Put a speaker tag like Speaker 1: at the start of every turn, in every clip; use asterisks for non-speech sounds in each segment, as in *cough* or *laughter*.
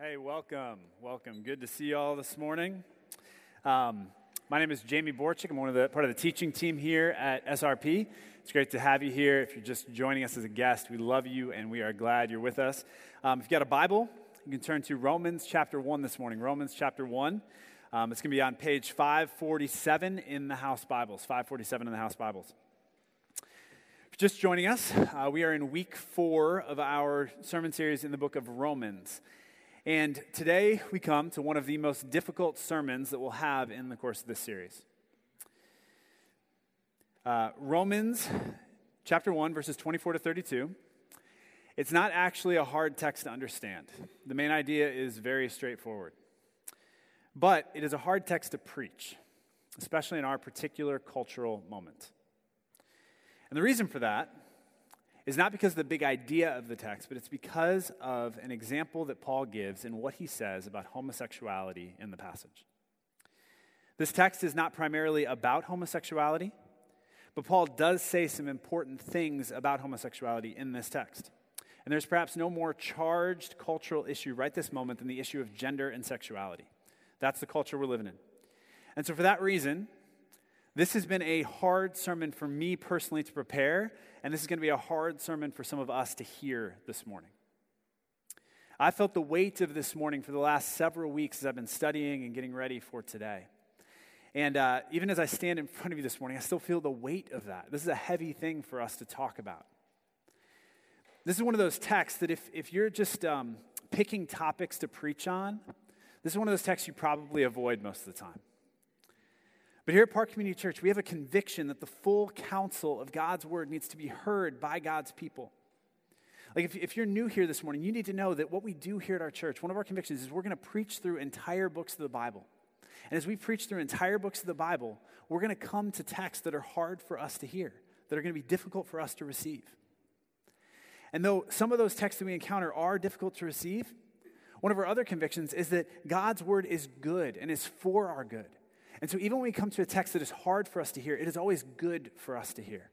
Speaker 1: Hey, welcome. Welcome. Good to see you all this morning. Um, my name is Jamie Borchick. I'm one of the part of the teaching team here at SRP. It's great to have you here. If you're just joining us as a guest, we love you and we are glad you're with us. Um, if you've got a Bible, you can turn to Romans chapter 1 this morning. Romans chapter 1. Um, it's going to be on page 547 in the House Bibles. 547 in the House Bibles. If you're just joining us, uh, we are in week four of our sermon series in the book of Romans. And today we come to one of the most difficult sermons that we'll have in the course of this series. Uh, Romans chapter 1, verses 24 to 32. It's not actually a hard text to understand. The main idea is very straightforward. But it is a hard text to preach, especially in our particular cultural moment. And the reason for that is not because of the big idea of the text, but it's because of an example that Paul gives in what he says about homosexuality in the passage. This text is not primarily about homosexuality, but Paul does say some important things about homosexuality in this text. And there's perhaps no more charged cultural issue right this moment than the issue of gender and sexuality. That's the culture we're living in. And so, for that reason, this has been a hard sermon for me personally to prepare, and this is going to be a hard sermon for some of us to hear this morning. I felt the weight of this morning for the last several weeks as I've been studying and getting ready for today. And uh, even as I stand in front of you this morning, I still feel the weight of that. This is a heavy thing for us to talk about. This is one of those texts that if, if you're just um, picking topics to preach on, this is one of those texts you probably avoid most of the time. But here at Park Community Church, we have a conviction that the full counsel of God's word needs to be heard by God's people. Like, if, if you're new here this morning, you need to know that what we do here at our church, one of our convictions is we're going to preach through entire books of the Bible. And as we preach through entire books of the Bible, we're going to come to texts that are hard for us to hear, that are going to be difficult for us to receive. And though some of those texts that we encounter are difficult to receive, one of our other convictions is that God's word is good and is for our good. And so, even when we come to a text that is hard for us to hear, it is always good for us to hear.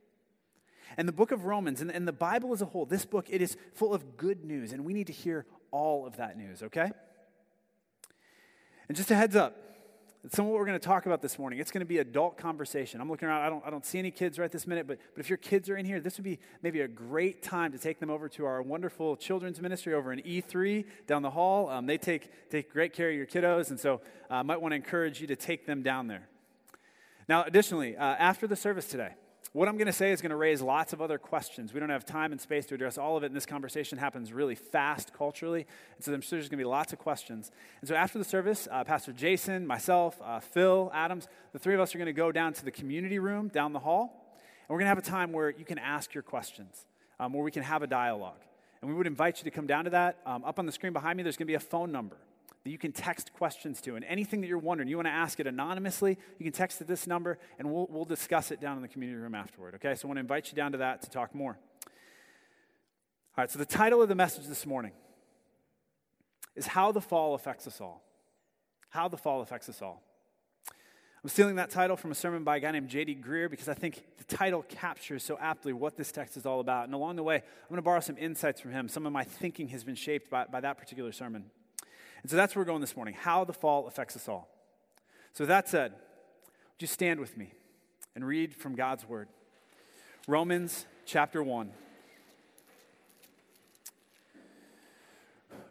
Speaker 1: And the book of Romans and, and the Bible as a whole, this book, it is full of good news, and we need to hear all of that news, okay? And just a heads up, some of what we're going to talk about this morning. It's going to be adult conversation. I'm looking around. I don't, I don't see any kids right this minute, but, but if your kids are in here, this would be maybe a great time to take them over to our wonderful children's ministry over in E3 down the hall. Um, they take, take great care of your kiddos, and so I uh, might want to encourage you to take them down there. Now, additionally, uh, after the service today, what I'm going to say is going to raise lots of other questions. We don't have time and space to address all of it, and this conversation happens really fast culturally. And so I'm sure there's going to be lots of questions. And so after the service, uh, Pastor Jason, myself, uh, Phil, Adams, the three of us are going to go down to the community room down the hall. And we're going to have a time where you can ask your questions, um, where we can have a dialogue. And we would invite you to come down to that. Um, up on the screen behind me, there's going to be a phone number that you can text questions to. And anything that you're wondering, you want to ask it anonymously, you can text it this number, and we'll, we'll discuss it down in the community room afterward. Okay, so I want to invite you down to that to talk more. All right, so the title of the message this morning is How the Fall Affects Us All. How the Fall Affects Us All. I'm stealing that title from a sermon by a guy named J.D. Greear because I think the title captures so aptly what this text is all about. And along the way, I'm going to borrow some insights from him. Some of my thinking has been shaped by, by that particular sermon. And so that's where we're going this morning how the fall affects us all. So, that said, would you stand with me and read from God's word? Romans chapter 1.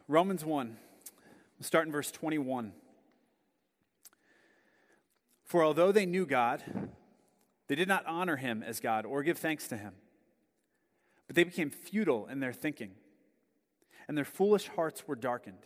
Speaker 1: Romans 1. We'll start in verse 21. For although they knew God, they did not honor him as God or give thanks to him. But they became futile in their thinking, and their foolish hearts were darkened.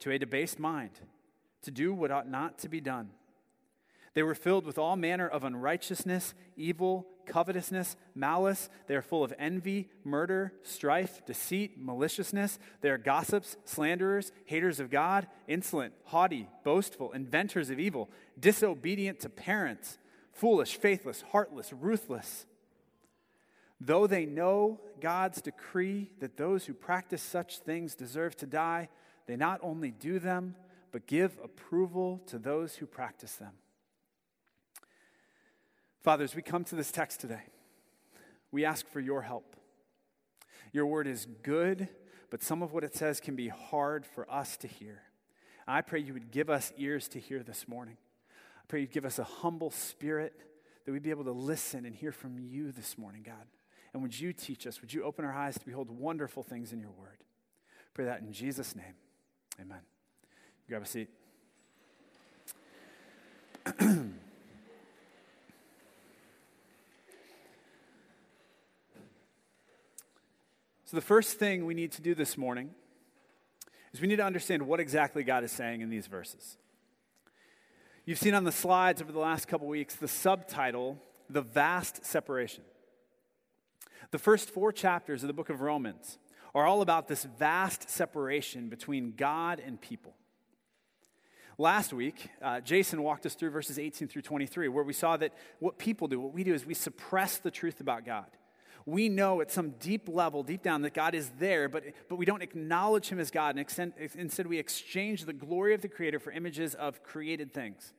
Speaker 1: to a debased mind to do what ought not to be done. They were filled with all manner of unrighteousness, evil, covetousness, malice. They are full of envy, murder, strife, deceit, maliciousness. They are gossips, slanderers, haters of God, insolent, haughty, boastful, inventors of evil, disobedient to parents, foolish, faithless, heartless, ruthless. Though they know God's decree that those who practice such things deserve to die, they not only do them, but give approval to those who practice them. Fathers, we come to this text today, we ask for your help. Your word is good, but some of what it says can be hard for us to hear. I pray you would give us ears to hear this morning. I pray you'd give us a humble spirit that we'd be able to listen and hear from you this morning, God. And would you teach us? Would you open our eyes to behold wonderful things in your word? pray that in Jesus' name. Amen. Grab a seat. *clears throat* So, the first thing we need to do this morning is we need to understand what exactly God is saying in these verses. You've seen on the slides over the last couple weeks the subtitle, The Vast Separation. The first four chapters of the book of Romans are all about this vast separation between God and people. Last week, uh, Jason walked us through verses 18 through 23, where we saw that what people do, what we do, is we suppress the truth about God we know at some deep level, deep down, that God is there, but, but we don't acknowledge Him as God. And extend, instead, we exchange the glory of the Creator for images of created things.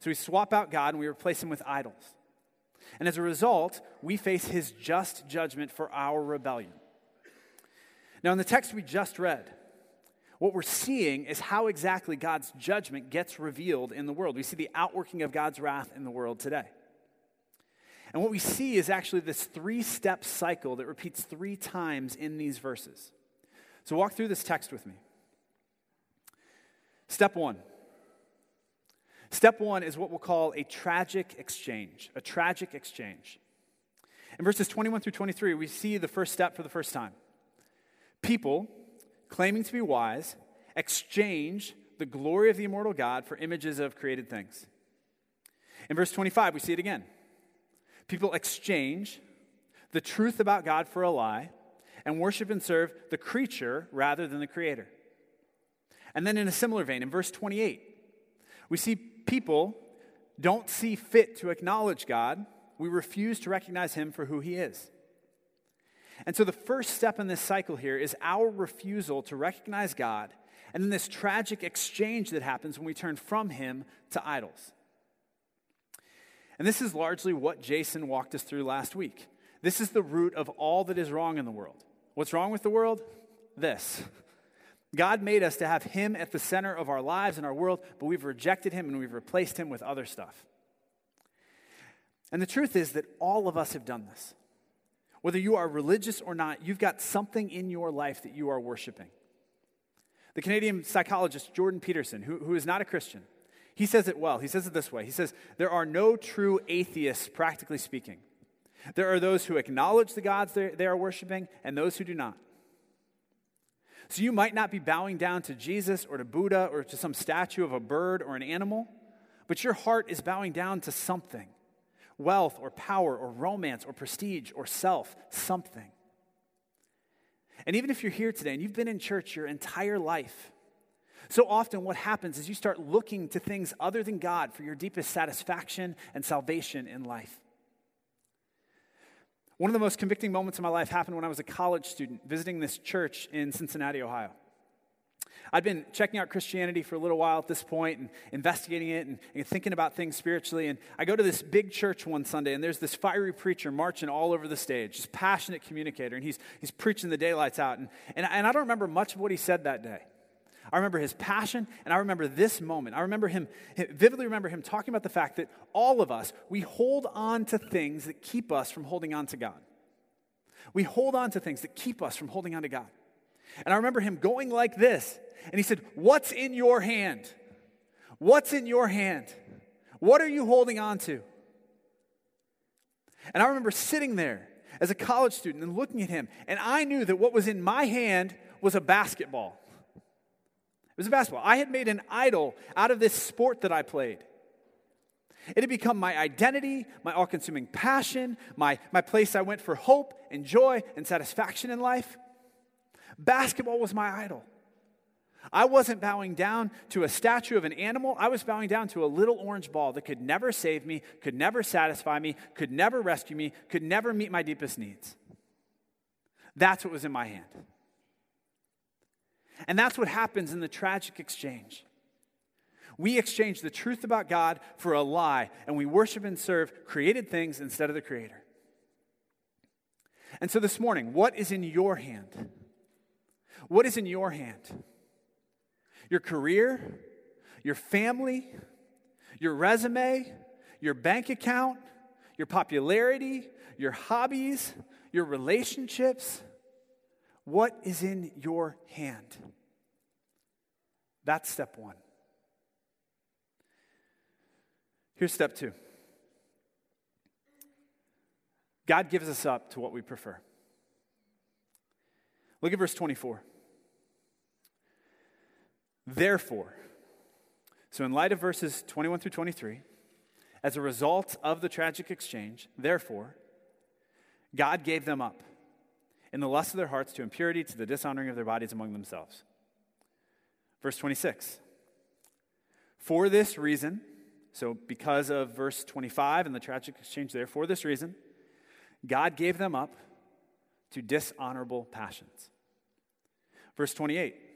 Speaker 1: So we swap out God and we replace Him with idols. And as a result, we face His just judgment for our rebellion. Now, in the text we just read, what we're seeing is how exactly God's judgment gets revealed in the world. We see the outworking of God's wrath in the world today. And what we see is actually this three step cycle that repeats three times in these verses. So walk through this text with me. Step one. Step one is what we'll call a tragic exchange. A tragic exchange. In verses 21 through 23, we see the first step for the first time. People, claiming to be wise, exchange the glory of the immortal God for images of created things. In verse 25, we see it again. People exchange the truth about God for a lie and worship and serve the creature rather than the creator. And then, in a similar vein, in verse 28, we see people don't see fit to acknowledge God. We refuse to recognize him for who he is. And so, the first step in this cycle here is our refusal to recognize God, and then this tragic exchange that happens when we turn from him to idols. And this is largely what Jason walked us through last week. This is the root of all that is wrong in the world. What's wrong with the world? This. God made us to have Him at the center of our lives and our world, but we've rejected Him and we've replaced Him with other stuff. And the truth is that all of us have done this. Whether you are religious or not, you've got something in your life that you are worshiping. The Canadian psychologist Jordan Peterson, who, who is not a Christian, he says it well. He says it this way He says, There are no true atheists, practically speaking. There are those who acknowledge the gods they are worshiping and those who do not. So you might not be bowing down to Jesus or to Buddha or to some statue of a bird or an animal, but your heart is bowing down to something wealth or power or romance or prestige or self, something. And even if you're here today and you've been in church your entire life, so often, what happens is you start looking to things other than God for your deepest satisfaction and salvation in life. One of the most convicting moments of my life happened when I was a college student visiting this church in Cincinnati, Ohio. I'd been checking out Christianity for a little while at this point and investigating it and, and, thinking about things spiritually. And I go to this big church one Sunday, and there's this fiery preacher marching all over the stage, this passionate communicator, and he's, he's preaching the daylights out. And, and, and I don't remember much of what he said that day. I remember his passion, and I remember this moment. I remember him, vividly remember him talking about the fact that all of us, we hold on to things that keep us from holding on to God. We hold on to things that keep us from holding on to God. And I remember him going like this. And he said, What's in your hand? What's in your hand? What are you holding on to? And I remember sitting there as a college student and looking at him, and I knew that what was in my hand was a basketball. It was a basketball. I had made an idol out of this sport that I played. It had become my identity, my all consuming passion, my, my place I went for hope and joy and satisfaction in life. Basketball was my idol. I wasn't bowing down to a statue of an animal. I was bowing down to a little orange ball that could never save me, could never satisfy me, could never rescue me, could never meet my deepest needs. That's what was in my hand. And that's what happens in the tragic exchange. We exchange the truth about God for a lie, and we worship and serve created things instead of the Creator. And so this morning, what is in your hand? What is in your hand? Your career, your family, your resume, your bank account, your popularity, your hobbies, your relationships. What is in your hand? That's step one. Here's step two God gives us up to what we prefer. Look at verse 24. Therefore, so in light of verses 21 through 23, as a result of the tragic exchange, therefore, God gave them up in the lust of their hearts to impurity, to the dishonoring of their bodies among themselves. Verse 26. For this reason, so because of verse 25 and the tragic exchange there, for this reason, God gave them up to dishonorable passions. Verse 28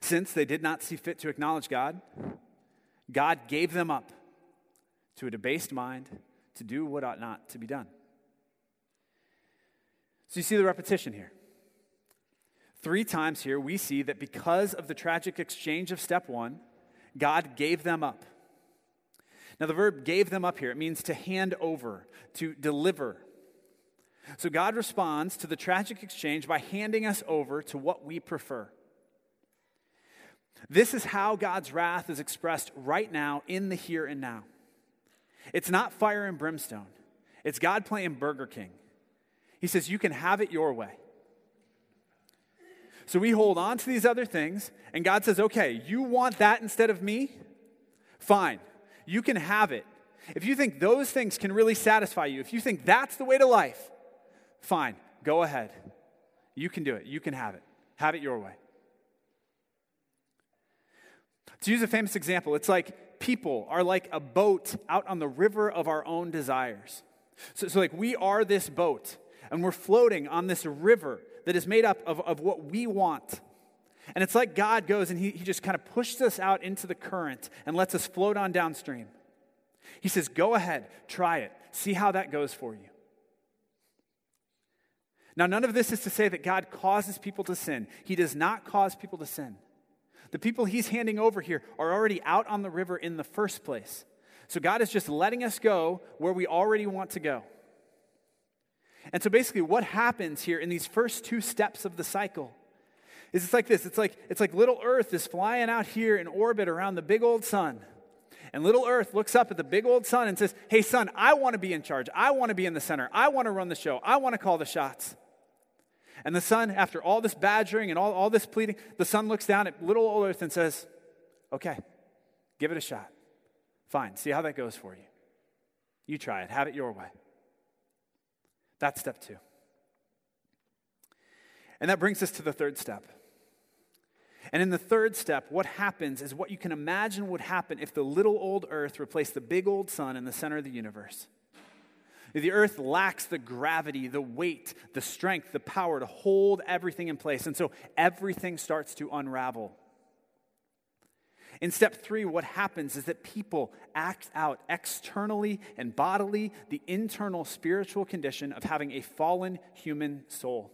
Speaker 1: Since they did not see fit to acknowledge God, God gave them up to a debased mind to do what ought not to be done. So you see the repetition here. Three times here, we see that because of the tragic exchange of step one, God gave them up. Now, the verb gave them up here, it means to hand over, to deliver. So, God responds to the tragic exchange by handing us over to what we prefer. This is how God's wrath is expressed right now in the here and now. It's not fire and brimstone, it's God playing Burger King. He says, You can have it your way. So we hold on to these other things, and God says, Okay, you want that instead of me? Fine. You can have it. If you think those things can really satisfy you, if you think that's the way to life, fine, go ahead. You can do it. You can have it. Have it your way. To use a famous example, it's like people are like a boat out on the river of our own desires. So, so like we are this boat, and we're floating on this river that is made up of, of what we want. And it's like God goes and he, he just kind of pushes us out into the current and lets us float on downstream. He says, Go ahead, try it, see how that goes for you. Now, none of this is to say that God causes people to sin. He does not cause people to sin. The people he's handing over here are already out on the river in the first place. So God is just letting us go where we already want to go. And so basically, what happens here in these first two steps of the cycle is it's like this it's like, it's like little Earth is flying out here in orbit around the big old sun. And little Earth looks up at the big old sun and says, Hey, sun, I want to be in charge. I want to be in the center. I want to run the show. I want to call the shots. And the sun, after all this badgering and all, all this pleading, the sun looks down at little old Earth and says, Okay, give it a shot. Fine, see how that goes for you. You try it, have it your way. That's step two. And that brings us to the third step. And in the third step, what happens is what you can imagine would happen if the little old earth replaced the big old sun in the center of the universe. The earth lacks the gravity, the weight, the strength, the power to hold everything in place. And so everything starts to unravel. In step three, what happens is that people act out externally and bodily the internal spiritual condition of having a fallen human soul.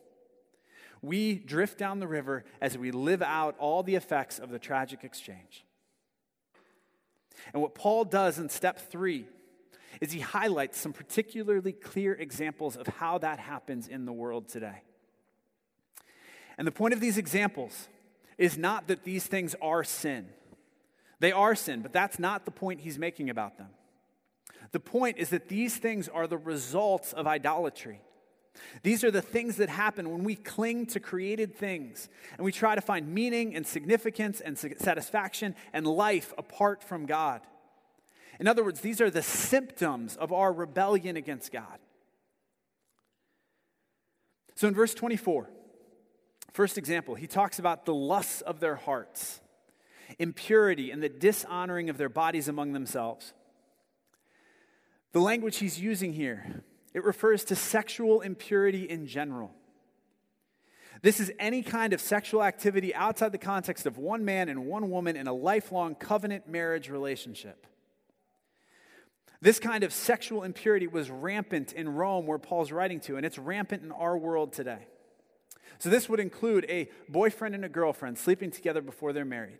Speaker 1: We drift down the river as we live out all the effects of the tragic exchange. And what Paul does in step three is he highlights some particularly clear examples of how that happens in the world today. And the point of these examples is not that these things are sin. They are sin, but that's not the point he's making about them. The point is that these things are the results of idolatry. These are the things that happen when we cling to created things and we try to find meaning and significance and satisfaction and life apart from God. In other words, these are the symptoms of our rebellion against God. So in verse 24, first example, he talks about the lusts of their hearts, impurity, and the dishonoring of their bodies among themselves. The language he's using here, it refers to sexual impurity in general. This is any kind of sexual activity outside the context of one man and one woman in a lifelong covenant marriage relationship. This kind of sexual impurity was rampant in Rome, where Paul's writing to, and it's rampant in our world today. So, this would include a boyfriend and a girlfriend sleeping together before they're married.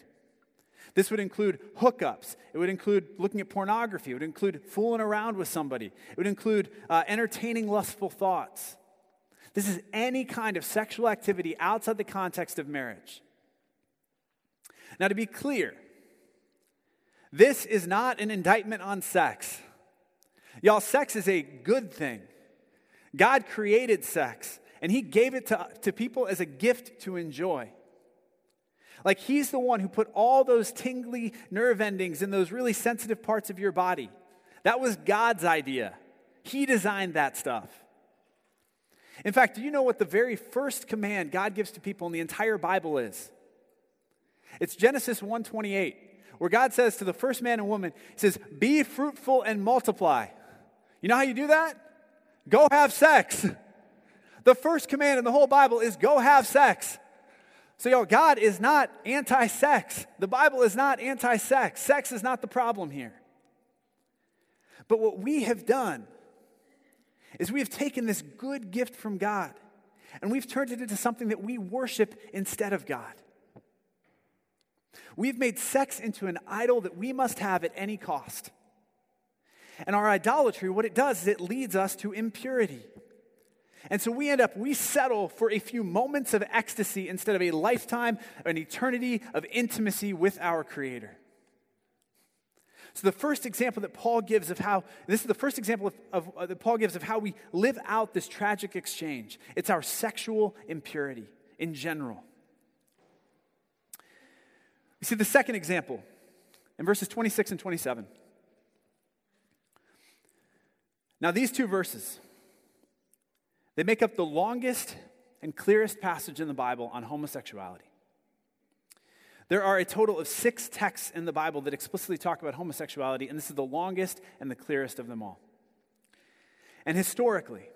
Speaker 1: This would include hookups. It would include looking at pornography. It would include fooling around with somebody. It would include uh, entertaining lustful thoughts. This is any kind of sexual activity outside the context of marriage. Now, to be clear, this is not an indictment on sex. Y'all, sex is a good thing. God created sex, and He gave it to, to people as a gift to enjoy. Like He's the one who put all those tingly nerve endings in those really sensitive parts of your body. That was God's idea. He designed that stuff. In fact, do you know what the very first command God gives to people in the entire Bible is? It's Genesis 1:28, where God says to the first man and woman, He says, Be fruitful and multiply. You know how you do that? Go have sex. The first command in the whole Bible is go have sex. So, y'all, God is not anti sex. The Bible is not anti sex. Sex is not the problem here. But what we have done is we have taken this good gift from God and we've turned it into something that we worship instead of God. We've made sex into an idol that we must have at any cost. And our idolatry, what it does is it leads us to impurity. And so we end up, we settle for a few moments of ecstasy instead of a lifetime, an eternity of intimacy with our Creator. So the first example that Paul gives of how, this is the first example of, of uh, that Paul gives of how we live out this tragic exchange. It's our sexual impurity in general. You see the second example in verses 26 and 27. Now, these two verses, they make up the longest and clearest passage in the Bible on homosexuality. There are a total of six texts in the Bible that explicitly talk about homosexuality, and this is the longest and the clearest of them all. And historically,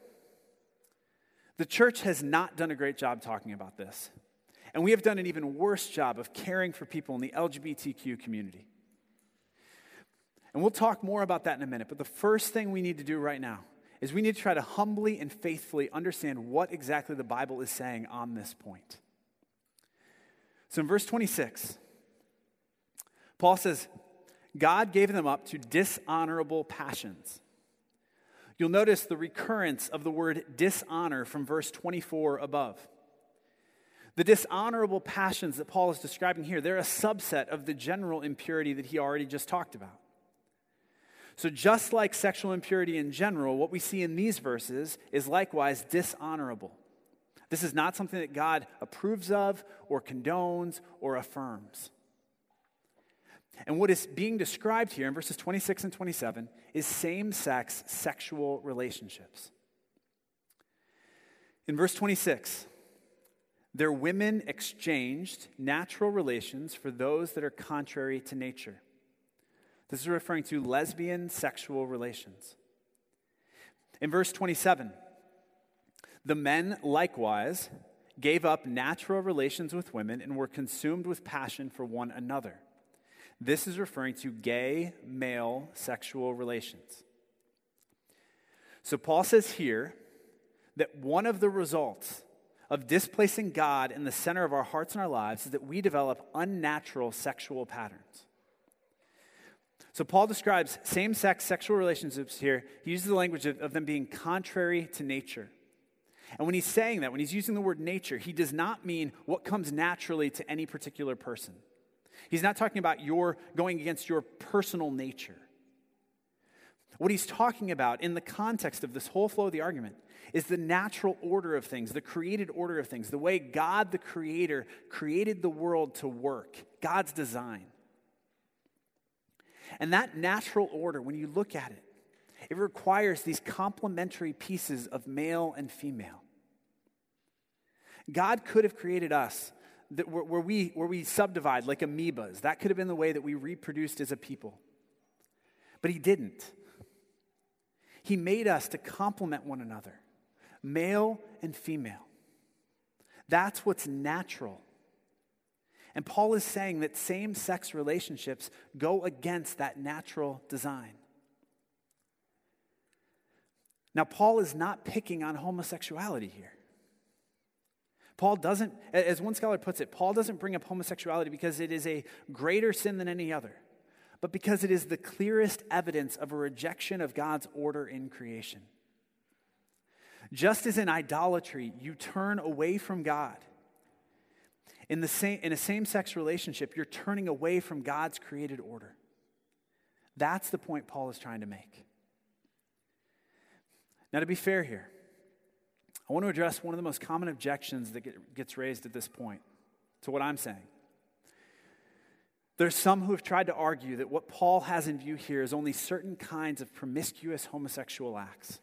Speaker 1: the church has not done a great job talking about this. And we have done an even worse job of caring for people in the LGBTQ community. And we'll talk more about that in a minute. But the first thing we need to do right now is we need to try to humbly and faithfully understand what exactly the Bible is saying on this point. So in verse 26, Paul says, God gave them up to dishonorable passions. You'll notice the recurrence of the word dishonor from verse 24 above. The dishonorable passions that Paul is describing here, they're a subset of the general impurity that he already just talked about. So, just like sexual impurity in general, what we see in these verses is likewise dishonorable. This is not something that God approves of or condones or affirms. And what is being described here in verses 26 and 27 is same sex sexual relationships. In verse 26, their women exchanged natural relations for those that are contrary to nature. This is referring to lesbian sexual relations. In verse 27, the men likewise gave up natural relations with women and were consumed with passion for one another. This is referring to gay male sexual relations. So Paul says here that one of the results of displacing God in the center of our hearts and our lives is that we develop unnatural sexual patterns. So, Paul describes same sex sexual relationships here. He uses the language of, of them being contrary to nature. And when he's saying that, when he's using the word nature, he does not mean what comes naturally to any particular person. He's not talking about your going against your personal nature. What he's talking about in the context of this whole flow of the argument is the natural order of things, the created order of things, the way God the Creator created the world to work, God's design. And that natural order, when you look at it, it requires these complementary pieces of male and female. God could have created us that where, where, we, where we subdivide like amoebas. That could have been the way that we reproduced as a people. But He didn't. He made us to complement one another, male and female. That's what's natural. And Paul is saying that same sex relationships go against that natural design. Now, Paul is not picking on homosexuality here. Paul doesn't, as one scholar puts it, Paul doesn't bring up homosexuality because it is a greater sin than any other, but because it is the clearest evidence of a rejection of God's order in creation. Just as in idolatry, you turn away from God. In, the same, in a same sex relationship, you're turning away from God's created order. That's the point Paul is trying to make. Now, to be fair here, I want to address one of the most common objections that get, gets raised at this point to what I'm saying. There's some who have tried to argue that what Paul has in view here is only certain kinds of promiscuous homosexual acts.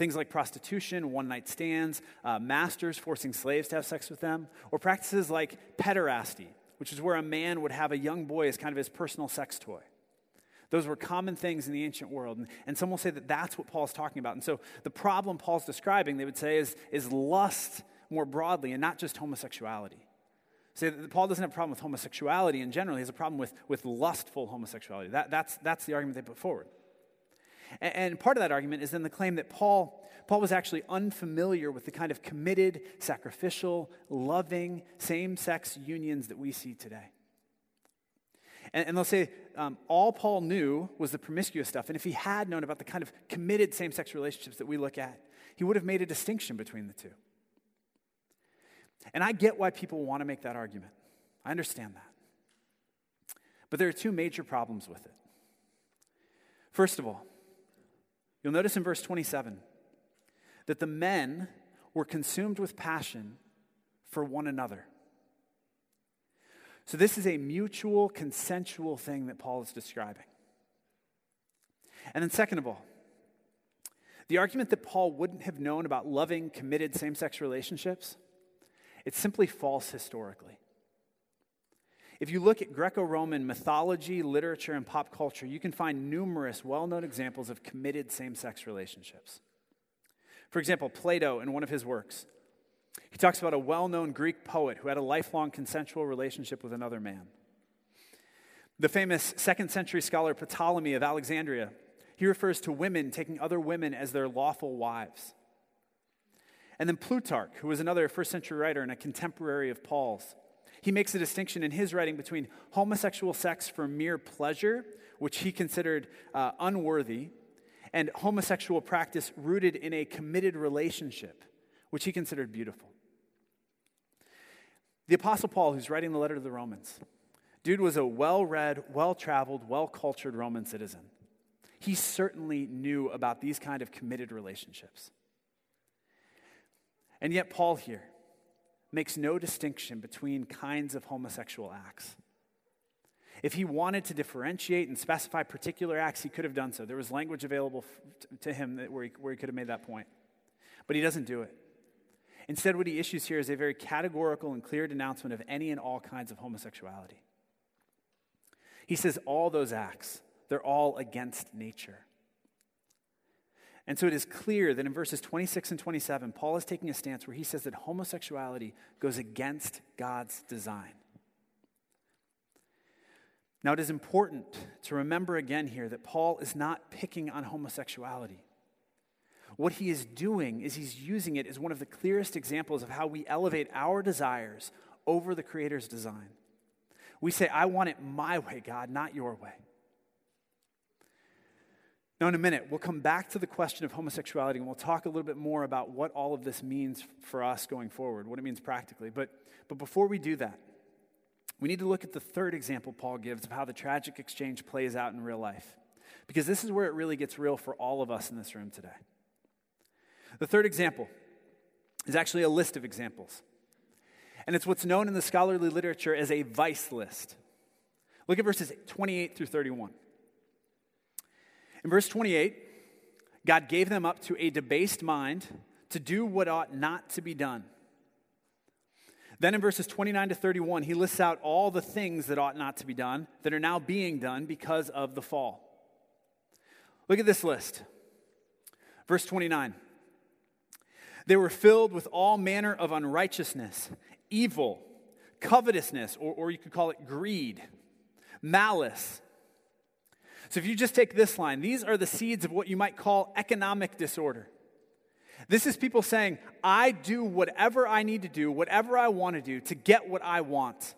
Speaker 1: Things like prostitution, one night stands, uh, masters forcing slaves to have sex with them, or practices like pederasty, which is where a man would have a young boy as kind of his personal sex toy. Those were common things in the ancient world. And, and some will say that that's what Paul's talking about. And so the problem Paul's describing, they would say, is, is lust more broadly and not just homosexuality. Say that Paul doesn't have a problem with homosexuality in general, he has a problem with, with lustful homosexuality. That, that's, that's the argument they put forward. And, part of that argument is then the claim that Paul, Paul was actually unfamiliar with the kind of committed, sacrificial, loving, same sex unions that we see today. And, and they'll say um, all Paul knew was the promiscuous stuff. And if he had known about the kind of committed same sex relationships that we look at, he would have made a distinction between the two. And I get why people want to make that argument. I understand that. But there are two major problems with it. First of all, you'll notice in verse 27 that the men were consumed with passion for one another. So, this is a mutual, consensual thing that Paul is describing. And then, second of all, the argument that Paul wouldn't have known about loving, committed same sex relationships, it's simply false historically. If you look at Greco Roman mythology, literature, and pop culture, you can find numerous well known examples of committed same sex relationships. For example, Plato, in one of his works, he talks about a well known Greek poet who had a lifelong consensual relationship with another man. The famous second century scholar Ptolemy of Alexandria, he refers to women taking other women as their lawful wives. And then Plutarch, who was another first century writer and a contemporary of Paul's, he makes a distinction in his writing between homosexual sex for mere pleasure, which he considered uh, unworthy, and homosexual practice rooted in a committed relationship, which he considered beautiful. The Apostle Paul, who's writing the letter to the Romans, dude was a well read, well traveled, well cultured Roman citizen. He certainly knew about these kind of committed relationships. And yet, Paul here makes no distinction between kinds of homosexual acts. If he wanted to differentiate and specify particular acts, he could have done so. There was language available to him where he, where he could have made that point. But he doesn't do it. Instead, what he issues here is a very categorical and clear denouncement of any and all kinds of homosexuality. He says all those acts, they're all against nature. And so it is clear that in verses 26 and 27, Paul is taking a stance where he says that homosexuality goes against God's design. Now, it is important to remember again here that Paul is not picking on homosexuality. What he is doing is he's using it as one of the clearest examples of how we elevate our desires over the Creator's design. We say, I want it my way, God, not your way. Now, in a minute, we'll come back to the question of homosexuality and we'll talk a little bit more about what all of this means for us going forward, what it means practically. But, but before we do that, we need to look at the third example Paul gives of how the tragic exchange plays out in real life. Because this is where it really gets real for all of us in this room today. The third example is actually a list of examples. And it's what's known in the scholarly literature as a vice list. Look at verses 28 through 31. In verse 28, God gave them up to a debased mind to do what ought not to be done. Then in verses 29 to 31, he lists out all the things that ought not to be done that are now being done because of the fall. Look at this list. Verse 29. They were filled with all manner of unrighteousness, evil, covetousness, or, or you could call it greed, malice. So if you just take this line, these are the seeds of what you might call economic disorder. This is people saying, I do whatever I need to do, whatever I want to do to get what I want.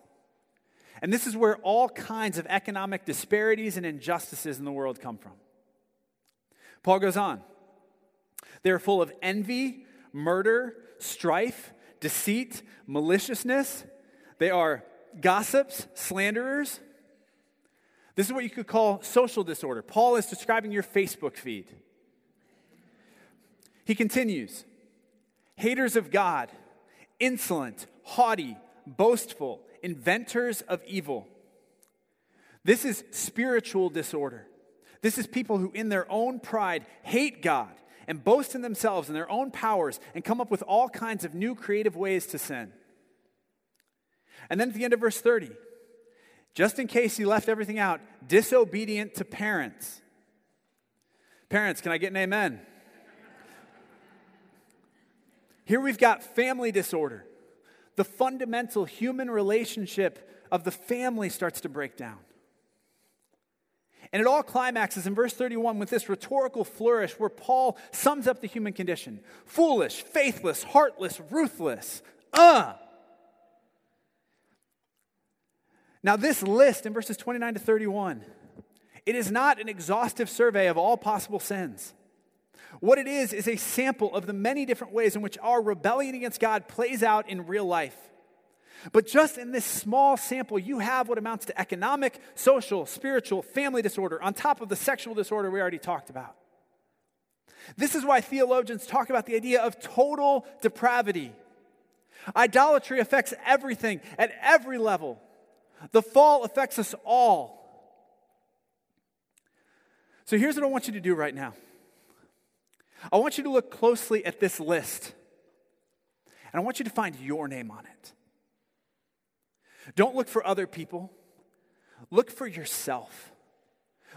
Speaker 1: And this is where all kinds of economic disparities and injustices in the world come from. Paul goes on. They are full of envy, murder, strife, deceit, maliciousness. They are gossips, slanderers. This is what you could call social disorder. Paul is describing your Facebook feed. He continues haters of God, insolent, haughty, boastful, inventors of evil. This is spiritual disorder. This is people who, in their own pride, hate God and boast in themselves and their own powers and come up with all kinds of new creative ways to sin. And then at the end of verse 30, just in case you left everything out, disobedient to parents. Parents, can I get an amen? Here we've got family disorder. The fundamental human relationship of the family starts to break down. And it all climaxes in verse 31 with this rhetorical flourish where Paul sums up the human condition foolish, faithless, heartless, ruthless. Uh. Now, this list in verses 29 to 31, it is not an exhaustive survey of all possible sins. What it is, is a sample of the many different ways in which our rebellion against God plays out in real life. But just in this small sample, you have what amounts to economic, social, spiritual, family disorder, on top of the sexual disorder we already talked about. This is why theologians talk about the idea of total depravity. Idolatry affects everything at every level. The fall affects us all. So here's what I want you to do right now I want you to look closely at this list, and I want you to find your name on it. Don't look for other people, look for yourself.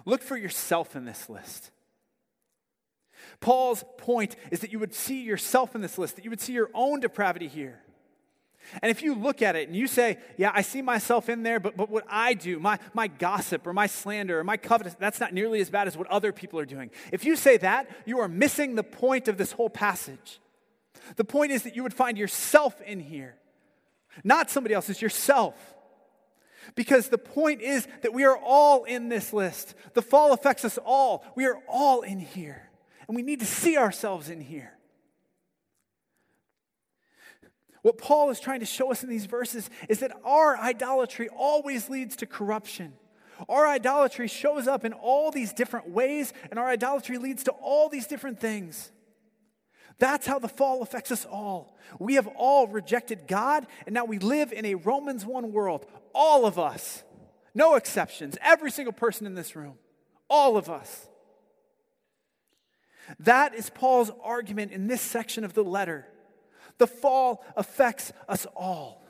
Speaker 1: Look for yourself in this list. Paul's point is that you would see yourself in this list, that you would see your own depravity here. And if you look at it and you say, Yeah, I see myself in there, but, but what I do, my, my gossip or my slander or my covetous, that's not nearly as bad as what other people are doing. If you say that, you are missing the point of this whole passage. The point is that you would find yourself in here, not somebody else, yourself. Because the point is that we are all in this list. The fall affects us all. We are all in here. And we need to see ourselves in here. What Paul is trying to show us in these verses is that our idolatry always leads to corruption. Our idolatry shows up in all these different ways, and our idolatry leads to all these different things. That's how the fall affects us all. We have all rejected God, and now we live in a Romans 1 world. All of us, no exceptions, every single person in this room, all of us. That is Paul's argument in this section of the letter. The fall affects us all.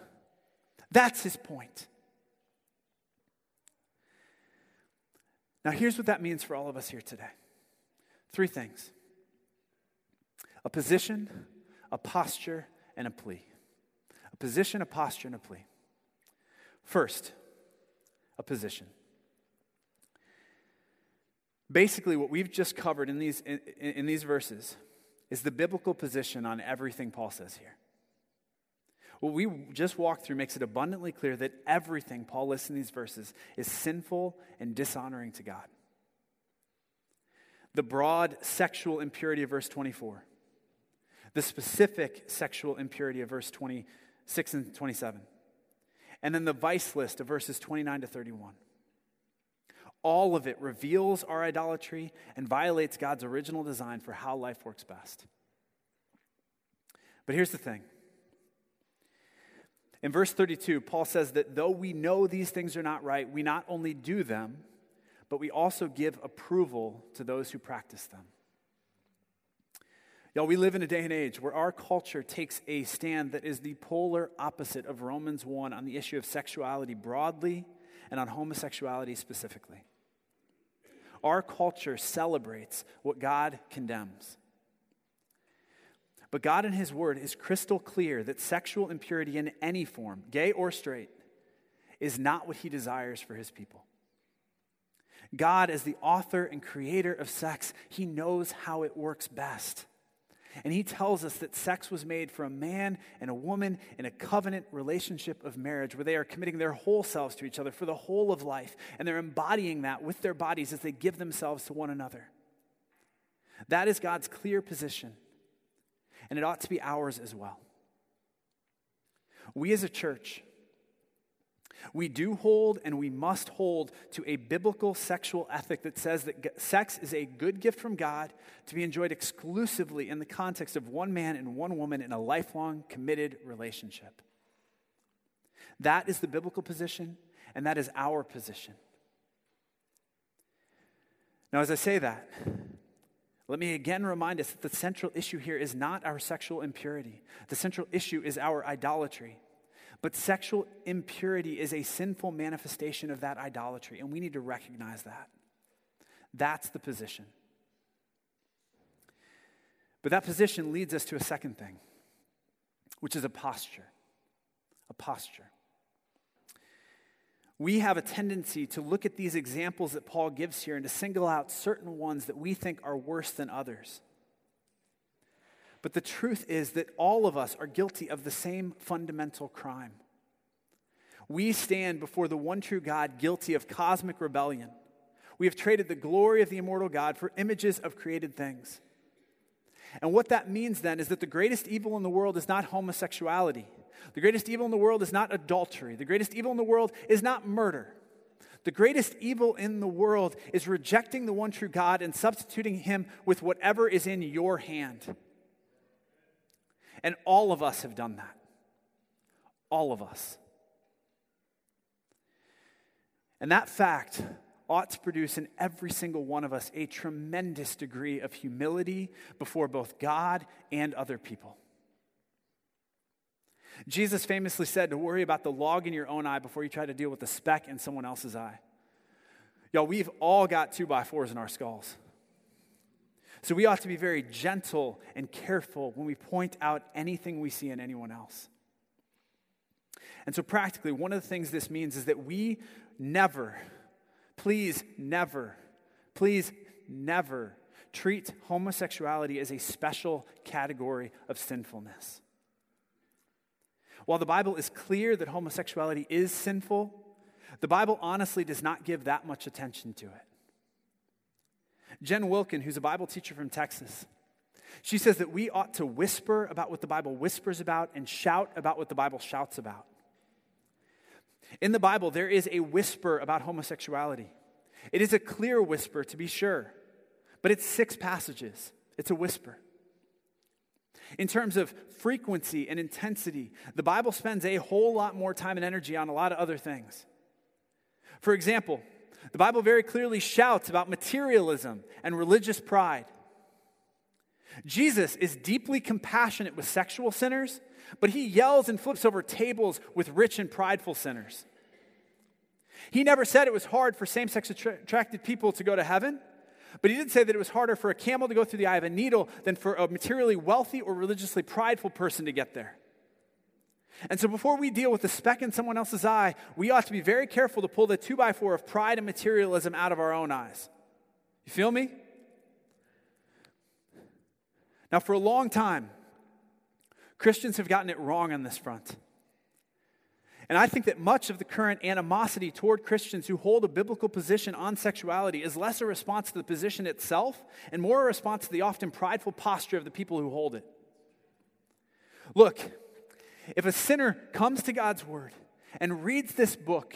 Speaker 1: That's his point. Now, here's what that means for all of us here today three things a position, a posture, and a plea. A position, a posture, and a plea. First, a position. Basically, what we've just covered in these, in, in these verses is the biblical position on everything Paul says here. What we just walked through makes it abundantly clear that everything Paul lists in these verses is sinful and dishonoring to God. the broad sexual impurity of verse 24, the specific sexual impurity of verse 26 and 27, and then the vice list of verses 29 to 31. All of it reveals our idolatry and violates God's original design for how life works best. But here's the thing. In verse 32, Paul says that though we know these things are not right, we not only do them, but we also give approval to those who practice them. Y'all, we live in a day and age where our culture takes a stand that is the polar opposite of Romans 1 on the issue of sexuality broadly and on homosexuality specifically. Our culture celebrates what God condemns. But God in His Word is crystal clear that sexual impurity in any form, gay or straight, is not what He desires for His people. God, as the author and creator of sex, He knows how it works best. And he tells us that sex was made for a man and a woman in a covenant relationship of marriage where they are committing their whole selves to each other for the whole of life. And they're embodying that with their bodies as they give themselves to one another. That is God's clear position. And it ought to be ours as well. We as a church, we do hold and we must hold to a biblical sexual ethic that says that sex is a good gift from God to be enjoyed exclusively in the context of one man and one woman in a lifelong committed relationship. That is the biblical position, and that is our position. Now, as I say that, let me again remind us that the central issue here is not our sexual impurity. The central issue is our idolatry. But sexual impurity is a sinful manifestation of that idolatry, and we need to recognize that. That's the position. But that position leads us to a second thing, which is a posture. A posture. We have a tendency to look at these examples that Paul gives here and to single out certain ones that we think are worse than others. But the truth is that all of us are guilty of the same fundamental crime. We stand before the one true God guilty of cosmic rebellion. We have traded the glory of the immortal God for images of created things. And what that means then is that the greatest evil in the world is not homosexuality. The greatest evil in the world is not adultery. The greatest evil in the world is not murder. The greatest evil in the world is rejecting the one true God and substituting him with whatever is in your hand. And all of us have done that. All of us. And that fact ought to produce in every single one of us a tremendous degree of humility before both God and other people. Jesus famously said to worry about the log in your own eye before you try to deal with the speck in someone else's eye. Y'all, we've all got two by fours in our skulls. So we ought to be very gentle and careful when we point out anything we see in anyone else. And so, practically, one of the things this means is that we never, please never, please never treat homosexuality as a special category of sinfulness. While the Bible is clear that homosexuality is sinful, the Bible honestly does not give that much attention to it. Jen Wilkin, who's a Bible teacher from Texas, she says that we ought to whisper about what the Bible whispers about and shout about what the Bible shouts about. In the Bible, there is a whisper about homosexuality. It is a clear whisper, to be sure, but it's six passages. It's a whisper. In terms of frequency and intensity, the Bible spends a whole lot more time and energy on a lot of other things. For example, the Bible very clearly shouts about materialism and religious pride. Jesus is deeply compassionate with sexual sinners, but he yells and flips over tables with rich and prideful sinners. He never said it was hard for same sex attracted people to go to heaven, but he did say that it was harder for a camel to go through the eye of a needle than for a materially wealthy or religiously prideful person to get there. And so, before we deal with the speck in someone else's eye, we ought to be very careful to pull the two by four of pride and materialism out of our own eyes. You feel me? Now, for a long time, Christians have gotten it wrong on this front. And I think that much of the current animosity toward Christians who hold a biblical position on sexuality is less a response to the position itself and more a response to the often prideful posture of the people who hold it. Look, if a sinner comes to God's word and reads this book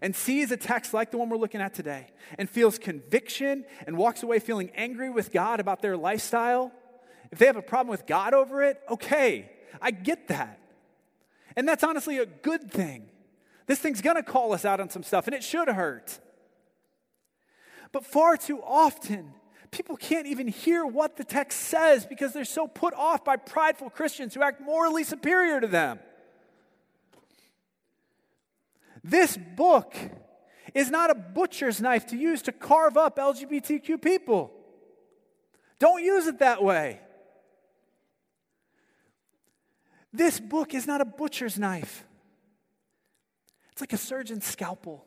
Speaker 1: and sees a text like the one we're looking at today and feels conviction and walks away feeling angry with God about their lifestyle, if they have a problem with God over it, okay, I get that. And that's honestly a good thing. This thing's gonna call us out on some stuff, and it should hurt. But far too often, people can't even hear what the text says because they're so put off by prideful Christians who act morally superior to them. This book is not a butcher's knife to use to carve up LGBTQ people. Don't use it that way. This book is not a butcher's knife, it's like a surgeon's scalpel.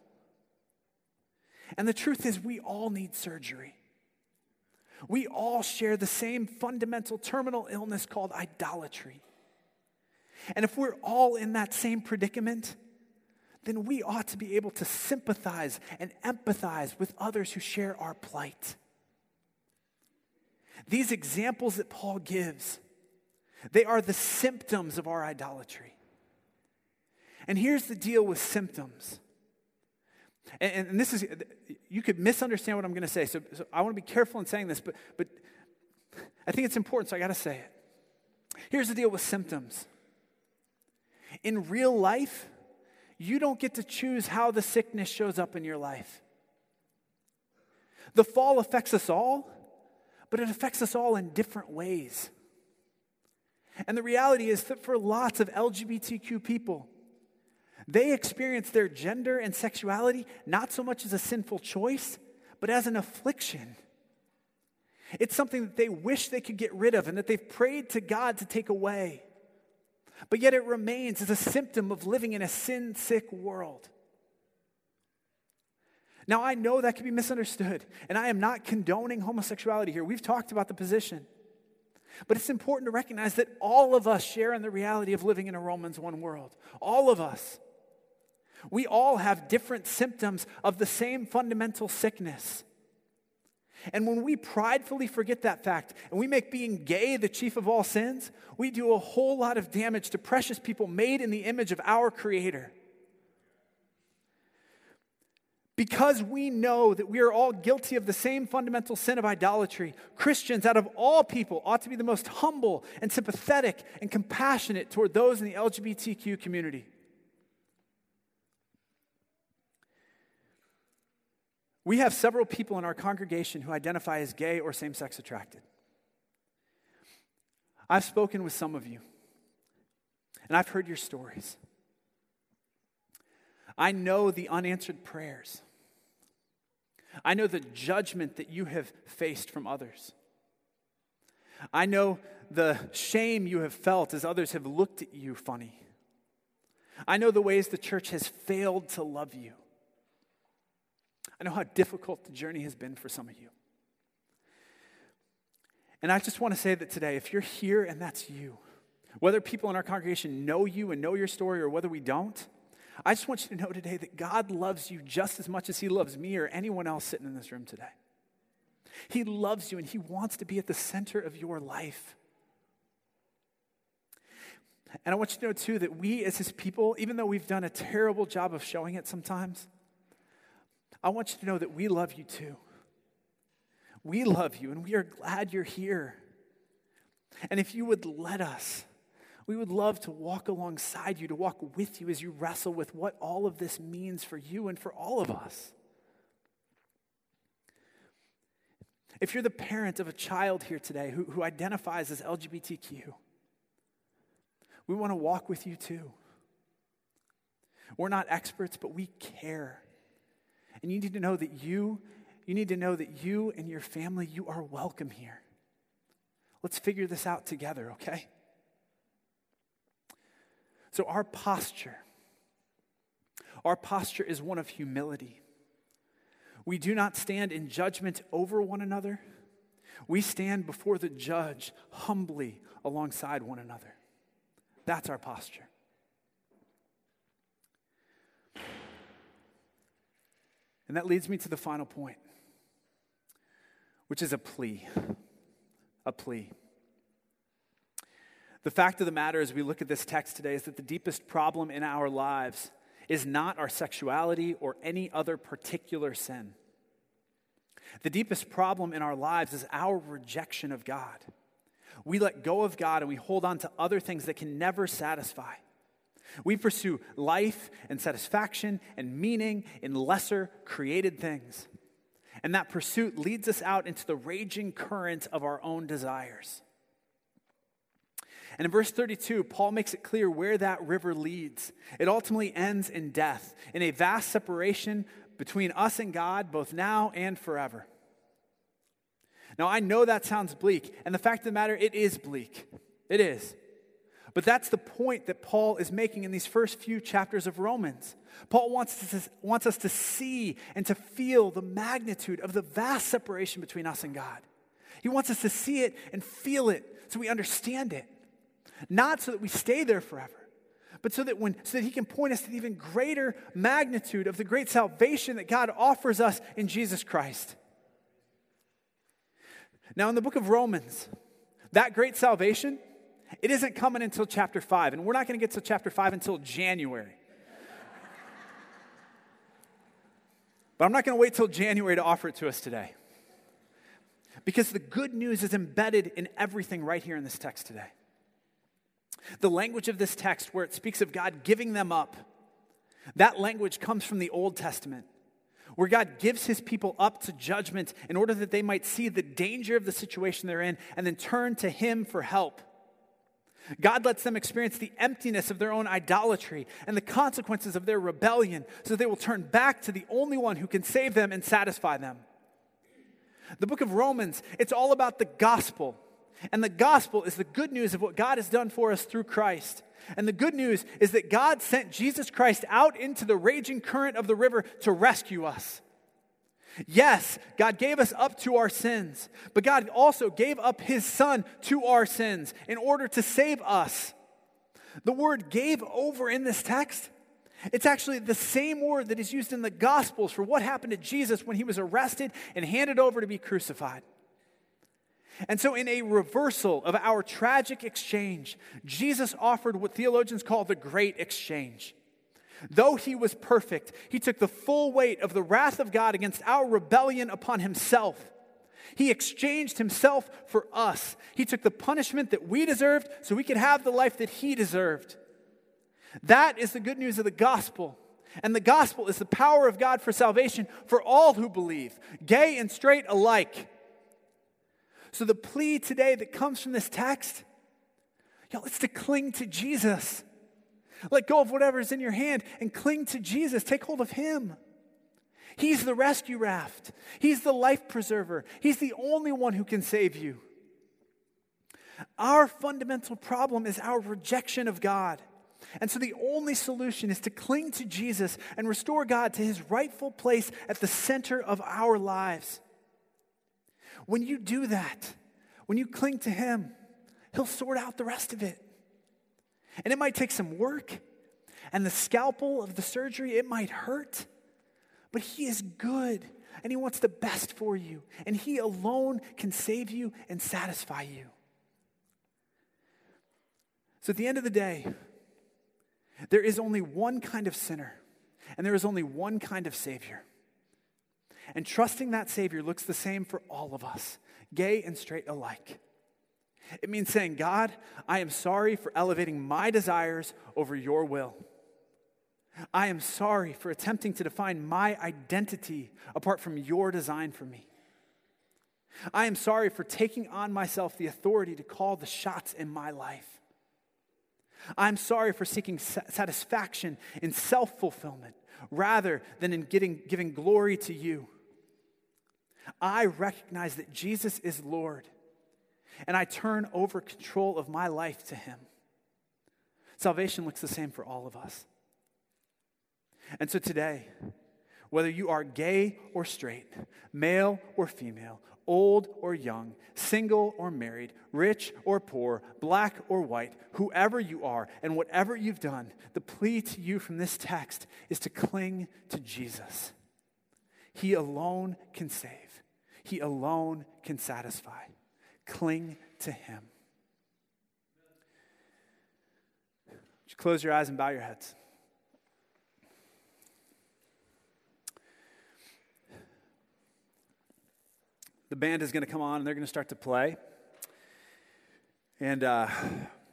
Speaker 1: And the truth is, we all need surgery. We all share the same fundamental terminal illness called idolatry. And if we're all in that same predicament, then we ought to be able to sympathize and empathize with others who share our plight. These examples that Paul gives, they are the symptoms of our idolatry. And here's the deal with symptoms. And, and this is, you could misunderstand what I'm going to say, so, so I want to be careful in saying this, but, but I think it's important, so I got to say it. Here's the deal with symptoms. In real life, you don't get to choose how the sickness shows up in your life. The fall affects us all, but it affects us all in different ways. And the reality is that for lots of LGBTQ people, they experience their gender and sexuality not so much as a sinful choice, but as an affliction. It's something that they wish they could get rid of and that they've prayed to God to take away but yet it remains as a symptom of living in a sin sick world. Now, I know that can be misunderstood, and I am not condoning homosexuality here. We've talked about the position. But it's important to recognize that all of us share in the reality of living in a Romans 1 world. All of us. We all have different symptoms of the same fundamental sickness. And when we pridefully forget that fact and we make being gay the chief of all sins, we do a whole lot of damage to precious people made in the image of our Creator. Because we know that we are all guilty of the same fundamental sin of idolatry, Christians, out of all people, ought to be the most humble and sympathetic and compassionate toward those in the LGBTQ community. We have several people in our congregation who identify as gay or same sex attracted. I've spoken with some of you, and I've heard your stories. I know the unanswered prayers. I know the judgment that you have faced from others. I know the shame you have felt as others have looked at you funny. I know the ways the church has failed to love you. I know how difficult the journey has been for some of you. And I just want to say that today, if you're here and that's you, whether people in our congregation know you and know your story or whether we don't, I just want you to know today that God loves you just as much as He loves me or anyone else sitting in this room today. He loves you and He wants to be at the center of your life. And I want you to know, too, that we as His people, even though we've done a terrible job of showing it sometimes, I want you to know that we love you too. We love you and we are glad you're here. And if you would let us, we would love to walk alongside you, to walk with you as you wrestle with what all of this means for you and for all of us. If you're the parent of a child here today who, who identifies as LGBTQ, we want to walk with you too. We're not experts, but we care. And you need to know that you, you need to know that you and your family, you are welcome here. Let's figure this out together, okay? So, our posture, our posture is one of humility. We do not stand in judgment over one another. We stand before the judge humbly alongside one another. That's our posture. And that leads me to the final point, which is a plea. A plea. The fact of the matter as we look at this text today is that the deepest problem in our lives is not our sexuality or any other particular sin. The deepest problem in our lives is our rejection of God. We let go of God and we hold on to other things that can never satisfy. We pursue life and satisfaction and meaning in lesser created things. And that pursuit leads us out into the raging current of our own desires. And in verse 32, Paul makes it clear where that river leads. It ultimately ends in death, in a vast separation between us and God, both now and forever. Now, I know that sounds bleak, and the fact of the matter, it is bleak. It is. But that's the point that Paul is making in these first few chapters of Romans. Paul wants, to, wants us to see and to feel the magnitude of the vast separation between us and God. He wants us to see it and feel it so we understand it. Not so that we stay there forever, but so that, when, so that he can point us to the even greater magnitude of the great salvation that God offers us in Jesus Christ. Now, in the book of Romans, that great salvation it isn't coming until chapter 5, and we're not going to get to chapter 5 until January. but I'm not going to wait till January to offer it to us today. Because the good news is embedded in everything right here in this text today. The language of this text, where it speaks of God giving them up, that language comes from the Old Testament, where God gives his people up to judgment in order that they might see the danger of the situation they're in and then turn to him for help. God lets them experience the emptiness of their own idolatry and the consequences of their rebellion so they will turn back to the only one who can save them and satisfy them. The book of Romans, it's all about the gospel. And the gospel is the good news of what God has done for us through Christ. And the good news is that God sent Jesus Christ out into the raging current of the river to rescue us. Yes, God gave us up to our sins, but God also gave up his son to our sins in order to save us. The word gave over in this text, it's actually the same word that is used in the Gospels for what happened to Jesus when he was arrested and handed over to be crucified. And so, in a reversal of our tragic exchange, Jesus offered what theologians call the great exchange. Though he was perfect, he took the full weight of the wrath of God against our rebellion upon himself. He exchanged himself for us. He took the punishment that we deserved so we could have the life that he deserved. That is the good news of the gospel. And the gospel is the power of God for salvation for all who believe, gay and straight alike. So the plea today that comes from this text, y'all, it's to cling to Jesus. Let go of whatever is in your hand and cling to Jesus. Take hold of Him. He's the rescue raft, He's the life preserver, He's the only one who can save you. Our fundamental problem is our rejection of God. And so the only solution is to cling to Jesus and restore God to his rightful place at the center of our lives. When you do that, when you cling to him, he'll sort out the rest of it. And it might take some work, and the scalpel of the surgery, it might hurt, but He is good, and He wants the best for you, and He alone can save you and satisfy you. So at the end of the day, there is only one kind of sinner, and there is only one kind of Savior. And trusting that Savior looks the same for all of us, gay and straight alike. It means saying, God, I am sorry for elevating my desires over your will. I am sorry for attempting to define my identity apart from your design for me. I am sorry for taking on myself the authority to call the shots in my life. I'm sorry for seeking satisfaction in self fulfillment rather than in getting, giving glory to you. I recognize that Jesus is Lord and I turn over control of my life to Him. Salvation looks the same for all of us. And so today, whether you are gay or straight, male or female, old or young, single or married, rich or poor, black or white, whoever you are and whatever you've done, the plea to you from this text is to cling to Jesus. He alone can save, He alone can satisfy. Cling to Him. Just close your eyes and bow your heads. The band is going to come on and they're going to start to play. And uh,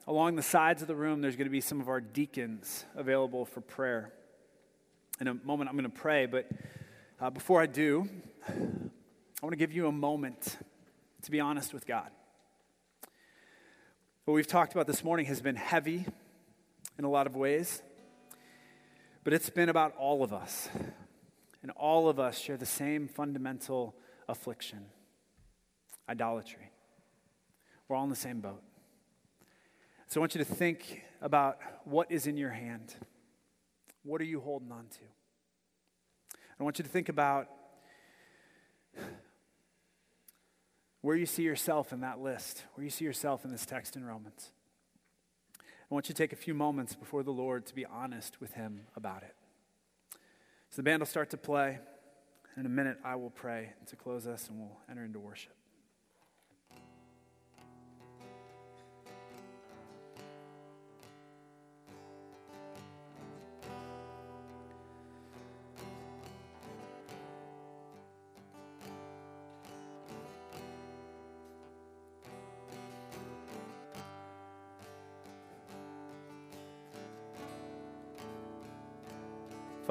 Speaker 1: along the sides of the room, there's going to be some of our deacons available for prayer. In a moment, I'm going to pray, but uh, before I do, I want to give you a moment to be honest with God. What we've talked about this morning has been heavy in a lot of ways, but it's been about all of us. And all of us share the same fundamental affliction idolatry. We're all in the same boat. So I want you to think about what is in your hand. What are you holding on to? I want you to think about where you see yourself in that list, where you see yourself in this text in Romans. I want you to take a few moments before the Lord to be honest with Him about it. So the band will start to play. And in a minute, I will pray to close us and we'll enter into worship.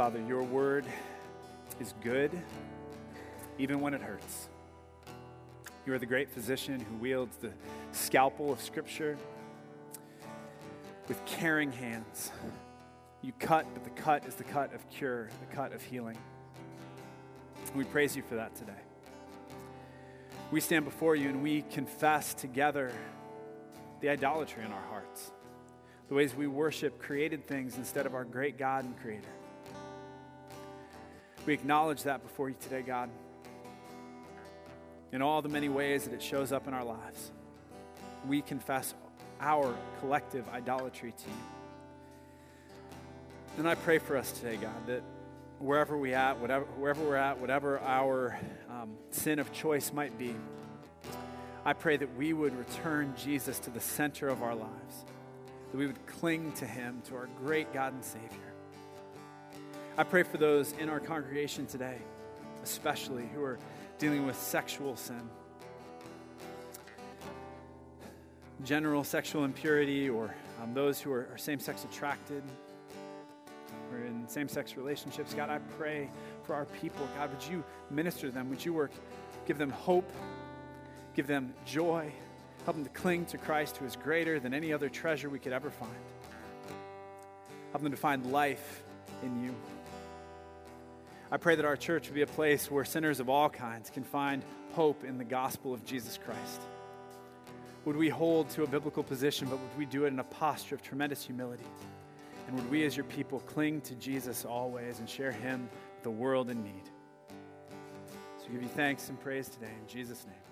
Speaker 1: Father, your word is good even when it hurts. You are the great physician who wields the scalpel of Scripture with caring hands. You cut, but the cut is the cut of cure, the cut of healing. We praise you for that today. We stand before you and we confess together the idolatry in our hearts, the ways we worship created things instead of our great God and Creator. We acknowledge that before you today, God, in all the many ways that it shows up in our lives. We confess our collective idolatry to you. And I pray for us today, God, that wherever we at, whatever, wherever we're at, whatever our um, sin of choice might be, I pray that we would return Jesus to the center of our lives, that we would cling to him, to our great God and Savior. I pray for those in our congregation today, especially who are dealing with sexual sin, general sexual impurity, or um, those who are, are same sex attracted or in same sex relationships. God, I pray for our people. God, would you minister to them? Would you work, give them hope, give them joy, help them to cling to Christ who is greater than any other treasure we could ever find. Help them to find life in you. I pray that our church would be a place where sinners of all kinds can find hope in the gospel of Jesus Christ. Would we hold to a biblical position, but would we do it in a posture of tremendous humility? And would we, as your people, cling to Jesus always and share him with the world in need? So we give you thanks and praise today in Jesus' name.